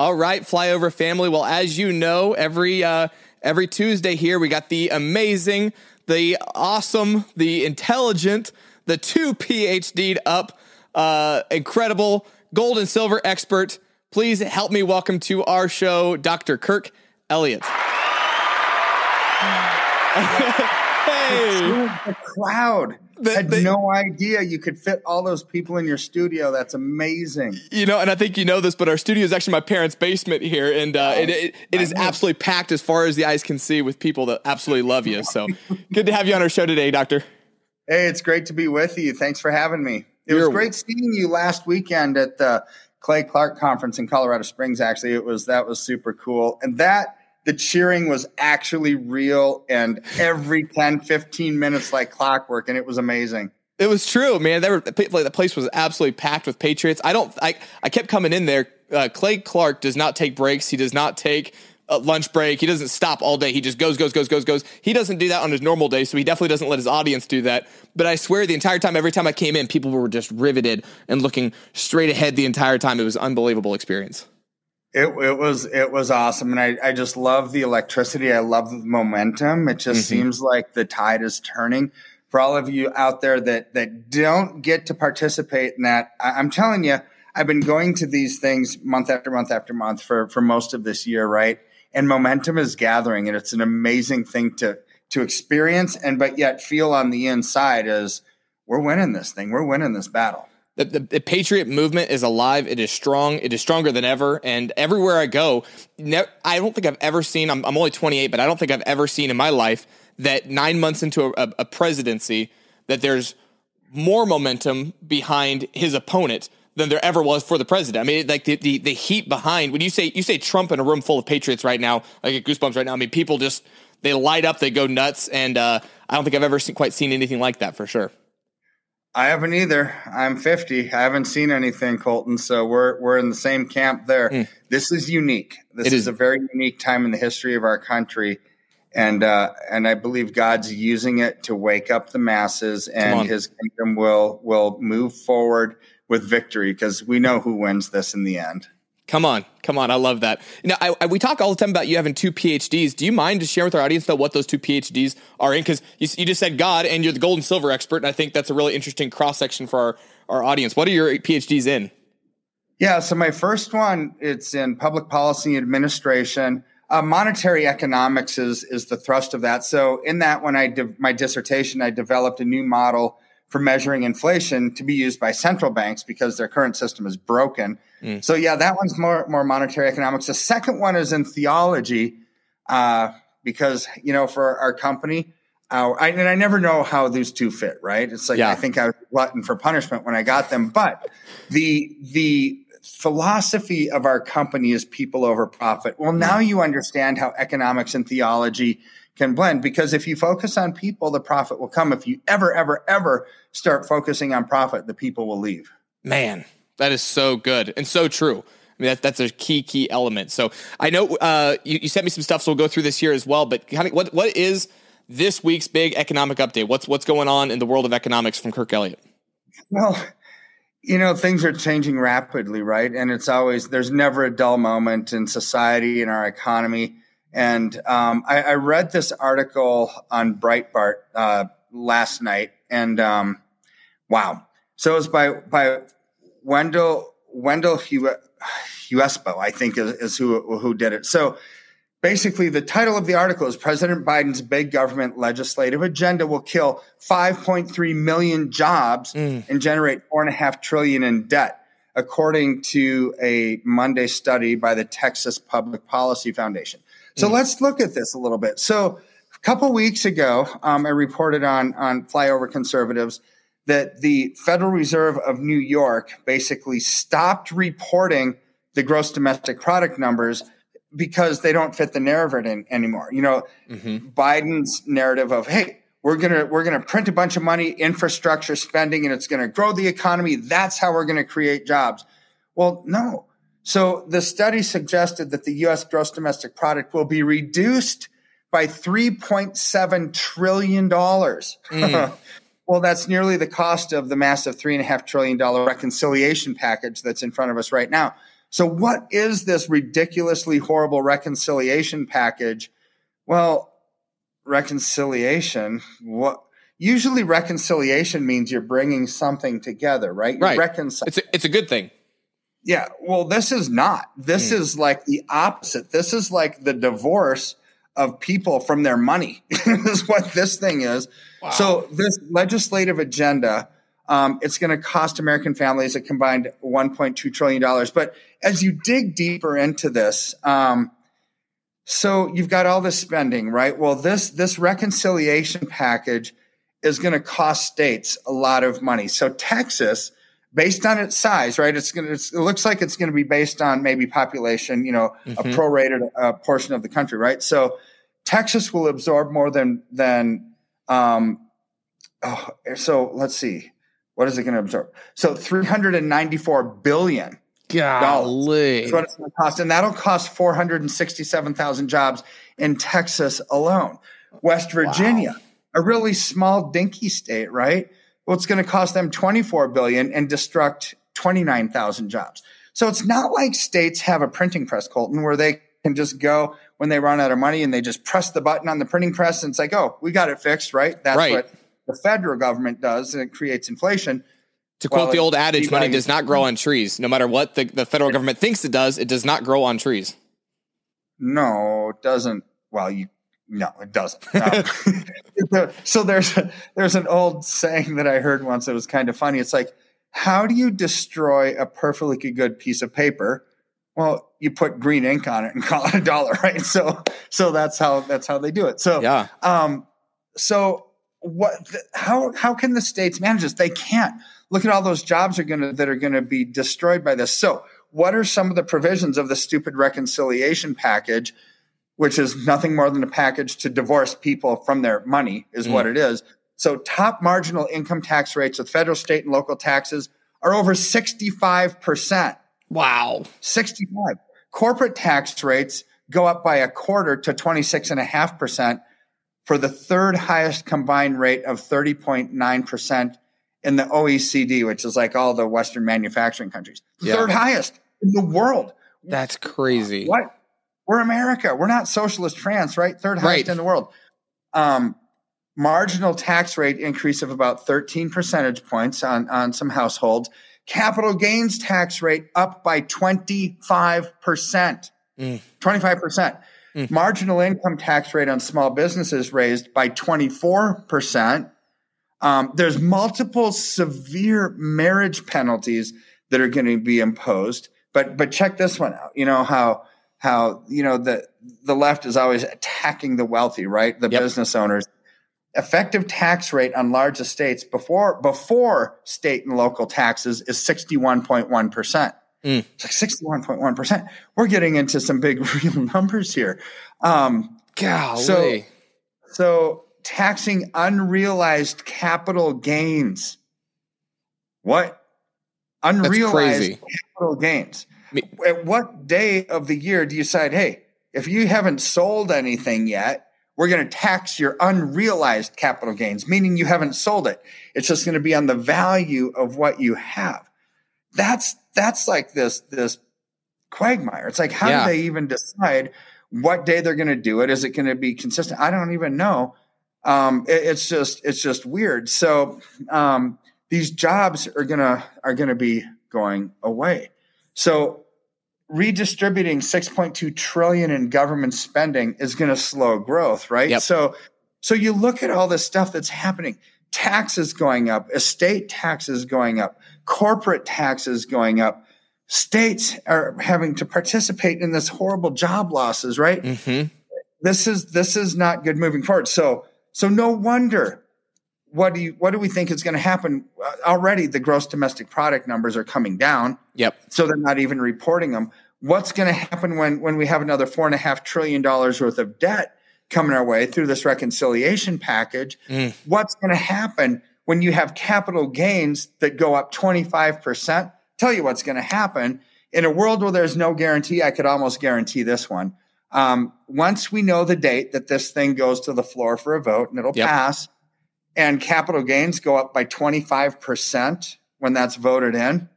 All right, flyover family. Well, as you know, every uh, every Tuesday here we got the amazing, the awesome, the intelligent, the two PhD'd up, uh, incredible gold and silver expert. Please help me welcome to our show, Dr. Kirk Elliott. hey, the crowd. The, had the, no idea you could fit all those people in your studio. That's amazing. You know, and I think you know this, but our studio is actually my parents' basement here, and uh, oh, it, it, it is absolutely packed as far as the eyes can see with people that absolutely love you. So good to have you on our show today, Doctor. Hey, it's great to be with you. Thanks for having me. It You're was great seeing you last weekend at the Clay Clark conference in Colorado Springs. Actually, it was that was super cool, and that the cheering was actually real and every 10, 15 minutes like clockwork. And it was amazing. It was true, man. Were, the place was absolutely packed with Patriots. I don't, I, I kept coming in there. Uh, Clay Clark does not take breaks. He does not take a lunch break. He doesn't stop all day. He just goes, goes, goes, goes, goes. He doesn't do that on his normal day, so he definitely doesn't let his audience do that. But I swear, the entire time, every time I came in, people were just riveted and looking straight ahead the entire time. It was unbelievable experience. It, it was it was awesome, and I, I just love the electricity. I love the momentum. It just mm-hmm. seems like the tide is turning. For all of you out there that that don't get to participate in that, I, I'm telling you, I've been going to these things month after month after month for for most of this year, right? And momentum is gathering, and it's an amazing thing to to experience, and but yet feel on the inside as we're winning this thing, we're winning this battle. The, the, the, patriot movement is alive. It is strong. It is stronger than ever. And everywhere I go, ne- I don't think I've ever seen. I'm, I'm, only 28, but I don't think I've ever seen in my life that nine months into a, a, a presidency that there's more momentum behind his opponent than there ever was for the president. I mean, like the, the, the heat behind when you say you say Trump in a room full of patriots right now, I get goosebumps right now. I mean, people just they light up, they go nuts, and uh, I don't think I've ever seen, quite seen anything like that for sure. I haven't either. I'm 50. I haven't seen anything, Colton. So we're we're in the same camp there. Mm. This is unique. This is. is. a very unique time in the history of our country, and uh, and I believe God's using it to wake up the masses, and His kingdom will will move forward with victory because we know who wins this in the end. Come on, come on! I love that. Now, I, I, we talk all the time about you having two PhDs. Do you mind to share with our audience though what those two PhDs are in? Because you, you, just said God, and you're the gold and silver expert, and I think that's a really interesting cross section for our, our audience. What are your PhDs in? Yeah, so my first one it's in public policy and administration. Uh, monetary economics is is the thrust of that. So in that, when I did my dissertation, I developed a new model for measuring inflation to be used by central banks because their current system is broken. Mm. So yeah, that one's more more monetary economics. The second one is in theology, uh, because you know for our company, uh, I, and I never know how these two fit. Right? It's like yeah. I think I was glutton for punishment when I got them, but the the philosophy of our company is people over profit. Well, now you understand how economics and theology can blend because if you focus on people, the profit will come. If you ever, ever, ever start focusing on profit, the people will leave. Man, that is so good and so true. I mean, that, that's a key, key element. So I know uh, you, you, sent me some stuff, so we'll go through this here as well. But kind of what, what is this week's big economic update? What's, what's going on in the world of economics from Kirk Elliott? Well, you know, things are changing rapidly, right? And it's always, there's never a dull moment in society, in our economy. And um, I, I, read this article on Breitbart uh, last night, and um, wow! So it was by by Wendell Wendell Husebø, I think, is, is who who did it. So basically, the title of the article is President Biden's big government legislative agenda will kill 5.3 million jobs mm. and generate four and a half trillion in debt, according to a Monday study by the Texas Public Policy Foundation. So mm. let's look at this a little bit. So a couple weeks ago, um, I reported on on flyover conservatives that the Federal Reserve of New York basically stopped reporting the gross domestic product numbers because they don't fit the narrative in, anymore. You know, mm-hmm. Biden's narrative of hey, we're gonna we're gonna print a bunch of money, infrastructure spending, and it's gonna grow the economy. That's how we're gonna create jobs. Well, no. So the study suggested that the U.S. gross domestic product will be reduced by 3.7 trillion dollars. Mm. well, that's nearly the cost of the massive three and a half trillion dollar reconciliation package that's in front of us right now. So, what is this ridiculously horrible reconciliation package? Well, reconciliation. What usually reconciliation means you're bringing something together, right? You're right. Reconcil- it's a, it's a good thing. Yeah. Well, this is not. This mm. is like the opposite. This is like the divorce of people from their money. is what this thing is. Wow. So this legislative agenda um, it's going to cost American families a combined $1.2 trillion. But as you dig deeper into this, um, so you've got all this spending, right? Well, this this reconciliation package is going to cost states a lot of money. So Texas, based on its size, right? It's going to it looks like it's going to be based on maybe population, you know, mm-hmm. a prorated uh, portion of the country, right? So Texas will absorb more than than um, oh, so let's see. What is it going to absorb? So 394 billion. Golly. That's what it's going to cost. And that'll cost 467,000 jobs in Texas alone. West Virginia, wow. a really small, dinky state, right? Well, it's going to cost them 24 billion and destruct 29,000 jobs. So it's not like states have a printing press, Colton, where they can just go when they run out of money and they just press the button on the printing press and it's like, oh, we got it fixed, right? That's right. what the federal government does and it creates inflation. To quote well, the old adage, money does not grow on trees. No matter what the, the federal government thinks it does, it does not grow on trees. No, it doesn't. Well, you no, it doesn't. No. so there's there's an old saying that I heard once that was kind of funny. It's like, how do you destroy a perfectly good piece of paper? Well, you put green ink on it and call it a dollar, right? So so that's how that's how they do it. So yeah. Um, so what how how can the states manage this? They can't. Look at all those jobs are going to that are going to be destroyed by this. So, what are some of the provisions of the stupid reconciliation package, which is nothing more than a package to divorce people from their money is mm. what it is. So, top marginal income tax rates with federal, state and local taxes are over 65%. Wow. 65. Corporate tax rates go up by a quarter to 26.5% for the third highest combined rate of 30.9% in the OECD, which is like all the Western manufacturing countries. Yeah. Third highest in the world. That's crazy. What? We're America. We're not socialist France, right? Third highest right. in the world. Um, marginal tax rate increase of about 13 percentage points on, on some households. Capital gains tax rate up by 25%. Mm. 25%. Mm. Marginal income tax rate on small businesses raised by 24%. Um, there's multiple severe marriage penalties that are going to be imposed. But but check this one out. You know how how you know the the left is always attacking the wealthy, right? The yep. business owners. Effective tax rate on large estates before before state and local taxes is 61.1 percent. Mm. It's like 61.1%. We're getting into some big real numbers here. Um, Golly. So, so taxing unrealized capital gains. What? Unrealized capital gains. Me- At what day of the year do you decide, hey, if you haven't sold anything yet, we're going to tax your unrealized capital gains, meaning you haven't sold it. It's just going to be on the value of what you have. That's that's like this this quagmire. It's like how yeah. do they even decide what day they're going to do it? Is it going to be consistent? I don't even know. Um, it, it's just it's just weird. So um, these jobs are gonna are gonna be going away. So redistributing 6.2 trillion in government spending is going to slow growth, right? Yep. So so you look at all this stuff that's happening taxes going up, estate taxes going up, corporate taxes going up. States are having to participate in this horrible job losses, right? Mm-hmm. This is this is not good moving forward. So so no wonder what do you what do we think is going to happen? Uh, already, the gross domestic product numbers are coming down. Yep. So they're not even reporting them. What's going to happen when when we have another four and a half trillion dollars worth of debt coming our way through this reconciliation package? Mm. What's going to happen when you have capital gains that go up twenty five percent? Tell you what's going to happen in a world where there's no guarantee. I could almost guarantee this one. Um, once we know the date that this thing goes to the floor for a vote and it'll yep. pass and capital gains go up by 25% when that's voted in,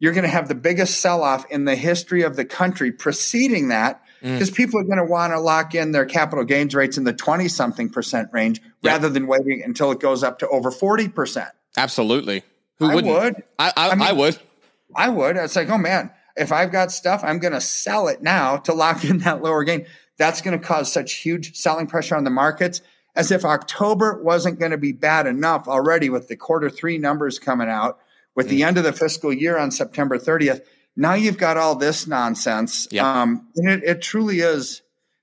you're going to have the biggest sell off in the history of the country preceding that because mm. people are going to want to lock in their capital gains rates in the 20 something percent range yep. rather than waiting until it goes up to over 40%. Absolutely. Who wouldn't? I would. I, I, I, mean, I would. I would. It's like, oh man, if I've got stuff, I'm going to sell it now to lock in that lower gain. That's going to cause such huge selling pressure on the markets as if October wasn't going to be bad enough already with the quarter three numbers coming out, with mm. the end of the fiscal year on September 30th. Now you've got all this nonsense. Yep. Um, and it, it truly is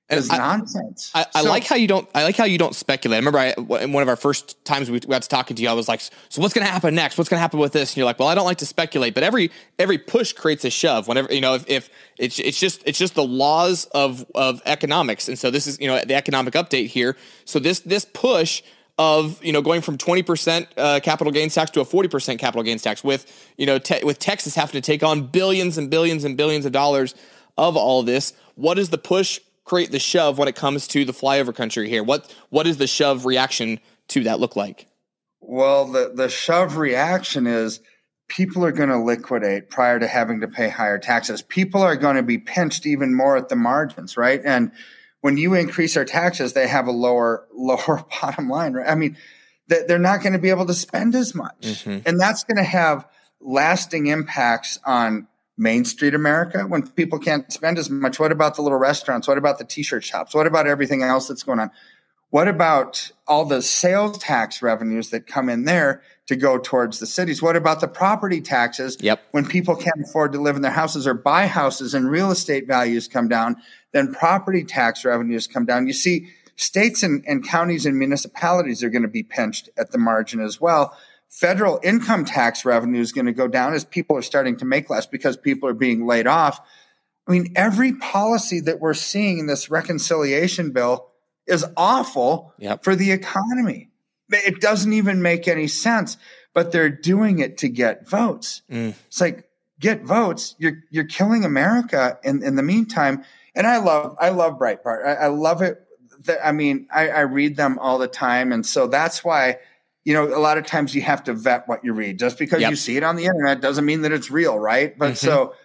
is I, nonsense. I, I so, like how you don't. I like how you don't speculate. I remember I, in one of our first times we got to talking to you, I was like, "So what's going to happen next? What's going to happen with this?" And you're like, "Well, I don't like to speculate, but every every push creates a shove. Whenever you know, if, if it's it's just it's just the laws of of economics, and so this is you know the economic update here. So this this push." Of you know going from twenty percent uh, capital gains tax to a forty percent capital gains tax, with you know te- with Texas having to take on billions and billions and billions of dollars of all this, what is the push create the shove when it comes to the flyover country here? What what is the shove reaction to that look like? Well, the the shove reaction is people are going to liquidate prior to having to pay higher taxes. People are going to be pinched even more at the margins, right? And when you increase their taxes, they have a lower lower bottom line, right? I mean, that they're not going to be able to spend as much, mm-hmm. and that's going to have lasting impacts on Main Street America when people can't spend as much? What about the little restaurants? What about the t shirt shops? What about everything else that's going on? What about all the sales tax revenues that come in there to go towards the cities? What about the property taxes? Yep. When people can't afford to live in their houses or buy houses and real estate values come down, then property tax revenues come down. You see, states and, and counties and municipalities are going to be pinched at the margin as well federal income tax revenue is going to go down as people are starting to make less because people are being laid off. I mean, every policy that we're seeing in this reconciliation bill is awful yep. for the economy. It doesn't even make any sense, but they're doing it to get votes. Mm. It's like get votes. You're you're killing America in, in the meantime. And I love I love Breitbart. I, I love it. I mean, I, I read them all the time, and so that's why you know, a lot of times you have to vet what you read. Just because yep. you see it on the internet doesn't mean that it's real, right? But mm-hmm. so,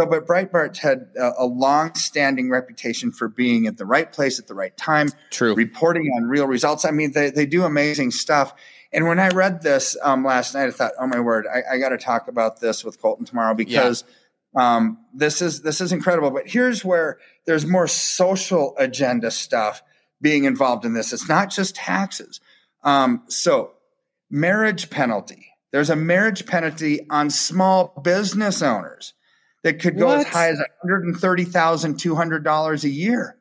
so, but Breitbart had a, a long-standing reputation for being at the right place at the right time, true, reporting on real results. I mean, they they do amazing stuff. And when I read this um, last night, I thought, oh my word, I, I got to talk about this with Colton tomorrow because. Yeah. Um, this is this is incredible. But here's where there's more social agenda stuff being involved in this. It's not just taxes. Um, so marriage penalty. There's a marriage penalty on small business owners that could go what? as high as $130,200 a year.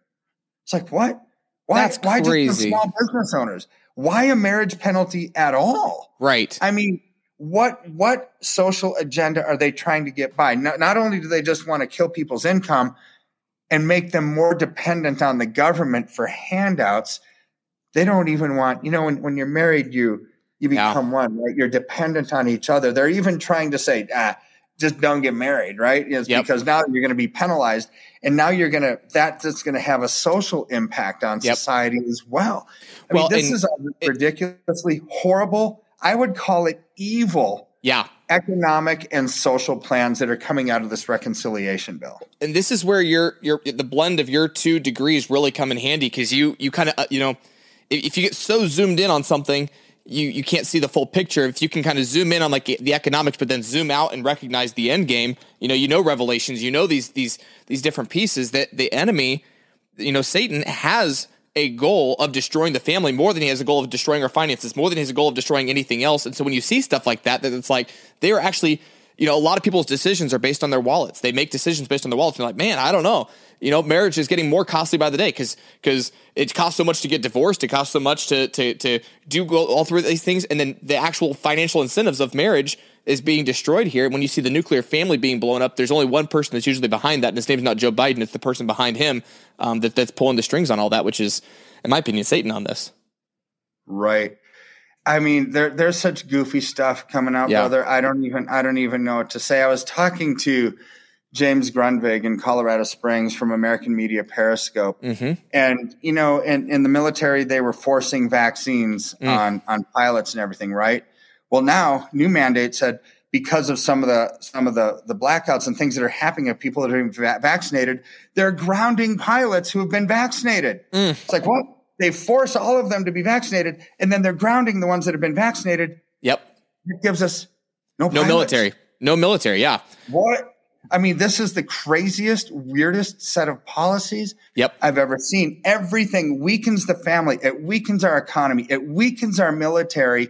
It's like, what? Why, That's why crazy. just small business owners? Why a marriage penalty at all? Right. I mean, what what social agenda are they trying to get by? Not, not only do they just want to kill people's income and make them more dependent on the government for handouts, they don't even want, you know, when, when you're married, you you become yeah. one, right? You're dependent on each other. They're even trying to say, ah, just don't get married, right? Yep. because now you're going to be penalized. And now you're going to, that, that's going to have a social impact on yep. society as well. I well, mean, this is a ridiculously it, horrible, I would call it evil. Yeah. Economic and social plans that are coming out of this reconciliation bill. And this is where your, your, the blend of your two degrees really come in handy because you, you kind of, uh, you know, if you get so zoomed in on something, you you can't see the full picture. If you can kind of zoom in on like the economics, but then zoom out and recognize the end game, you know, you know revelations, you know these these these different pieces that the enemy, you know, Satan has a goal of destroying the family more than he has a goal of destroying our finances, more than he has a goal of destroying anything else. And so when you see stuff like that, that it's like they are actually you know, a lot of people's decisions are based on their wallets. They make decisions based on their wallets. And they're like, man, I don't know. You know, marriage is getting more costly by the day because because it costs so much to get divorced. It costs so much to to to do all three of these things, and then the actual financial incentives of marriage is being destroyed here. When you see the nuclear family being blown up, there's only one person that's usually behind that, and his name's not Joe Biden. It's the person behind him um, that that's pulling the strings on all that, which is, in my opinion, Satan on this. Right. I mean, there there's such goofy stuff coming out, yeah. brother. I don't even I don't even know what to say. I was talking to James Grundvig in Colorado Springs from American Media Periscope, mm-hmm. and you know, in, in the military, they were forcing vaccines mm. on on pilots and everything, right? Well, now new mandate said because of some of the some of the the blackouts and things that are happening of people that are va- vaccinated, they're grounding pilots who have been vaccinated. Mm. It's like what? They force all of them to be vaccinated, and then they're grounding the ones that have been vaccinated. Yep. It gives us no no military, no military. Yeah. What? I mean, this is the craziest, weirdest set of policies yep. I've ever seen. Everything weakens the family. It weakens our economy. It weakens our military.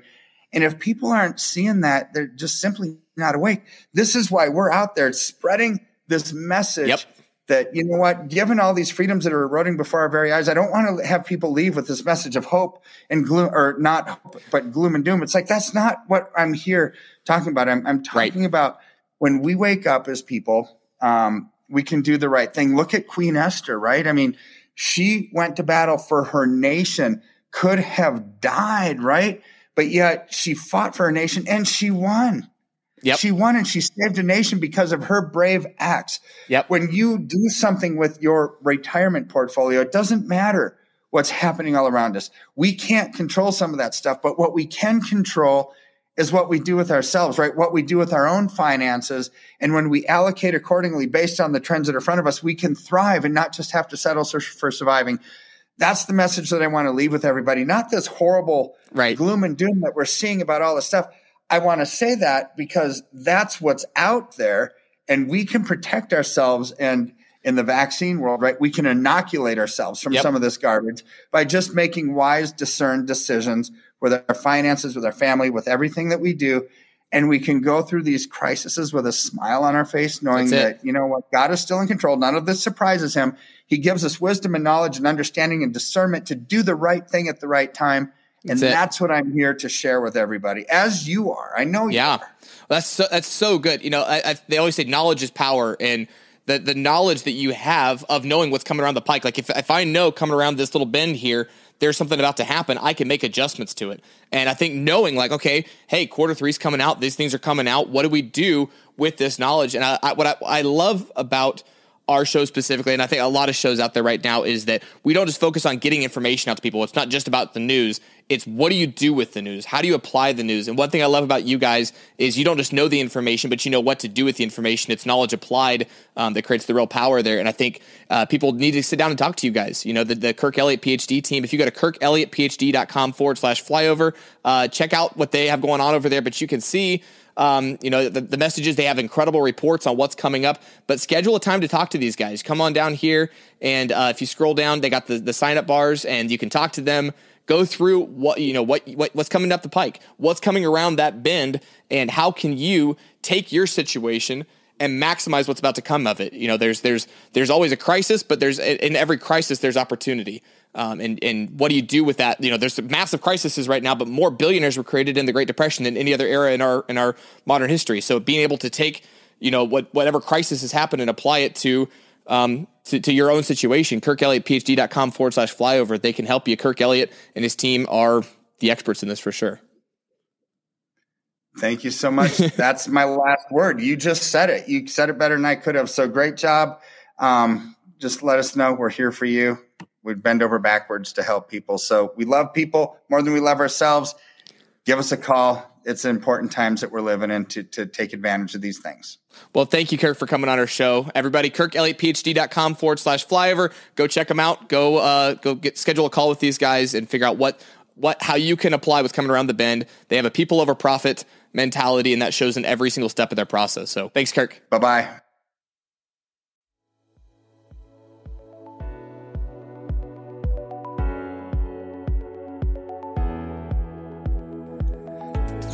And if people aren't seeing that, they're just simply not awake. This is why we're out there spreading this message yep that you know what given all these freedoms that are eroding before our very eyes i don't want to have people leave with this message of hope and gloom or not hope, but gloom and doom. It's like that's not what i'm here talking about. I'm, I'm talking right. about when we wake up as people um, we can do the right thing. Look at queen esther right? I mean she went to battle for her nation could have died right? But yet she fought for her nation and she won Yep. She won and she saved a nation because of her brave acts. Yep. When you do something with your retirement portfolio, it doesn't matter what's happening all around us. We can't control some of that stuff, but what we can control is what we do with ourselves, right? What we do with our own finances. And when we allocate accordingly based on the trends that are in front of us, we can thrive and not just have to settle for surviving. That's the message that I want to leave with everybody, not this horrible right. gloom and doom that we're seeing about all this stuff. I want to say that because that's what's out there and we can protect ourselves and in the vaccine world, right? We can inoculate ourselves from yep. some of this garbage by just making wise, discerned decisions with our finances, with our family, with everything that we do. And we can go through these crises with a smile on our face, knowing that, you know what, God is still in control. None of this surprises him. He gives us wisdom and knowledge and understanding and discernment to do the right thing at the right time and that's, that's what I'm here to share with everybody, as you are. I know yeah. Are. That's so, that's so good. You know, I, I, they always say knowledge is power, and the the knowledge that you have of knowing what's coming around the pike. Like if if I know coming around this little bend here, there's something about to happen, I can make adjustments to it. And I think knowing like, okay, hey, quarter three's coming out, these things are coming out. What do we do with this knowledge? And I, I what I, I love about our show specifically, and I think a lot of shows out there right now, is that we don't just focus on getting information out to people. It's not just about the news. It's what do you do with the news? How do you apply the news? And one thing I love about you guys is you don't just know the information, but you know what to do with the information. It's knowledge applied um, that creates the real power there. And I think uh, people need to sit down and talk to you guys. You know, the, the Kirk Elliott PhD team. If you go to kirkelliottphd.com forward slash flyover, uh, check out what they have going on over there. But you can see um, you know, the, the, messages, they have incredible reports on what's coming up, but schedule a time to talk to these guys. Come on down here. And uh, if you scroll down, they got the, the sign up bars and you can talk to them. Go through what, you know, what, what, what's coming up the pike, what's coming around that bend, and how can you take your situation and maximize what's about to come of it. You know, there's there's there's always a crisis, but there's in every crisis there's opportunity. Um, and and what do you do with that? You know, there's massive crises right now, but more billionaires were created in the Great Depression than any other era in our in our modern history. So being able to take you know what whatever crisis has happened and apply it to um, to, to, your own situation. KirkElliottPhD.com forward slash flyover. They can help you. Kirk Elliott and his team are the experts in this for sure. Thank you so much. That's my last word. You just said it. You said it better than I could have. So great job. Um, just let us know. We're here for you we'd bend over backwards to help people. So we love people more than we love ourselves. Give us a call. It's important times that we're living in to, to take advantage of these things. Well, thank you, Kirk, for coming on our show. Everybody, KirkElliottPhD.com forward slash flyover. Go check them out. Go uh, go get schedule a call with these guys and figure out what what how you can apply what's coming around the bend. They have a people over profit mentality, and that shows in every single step of their process. So thanks, Kirk. Bye bye.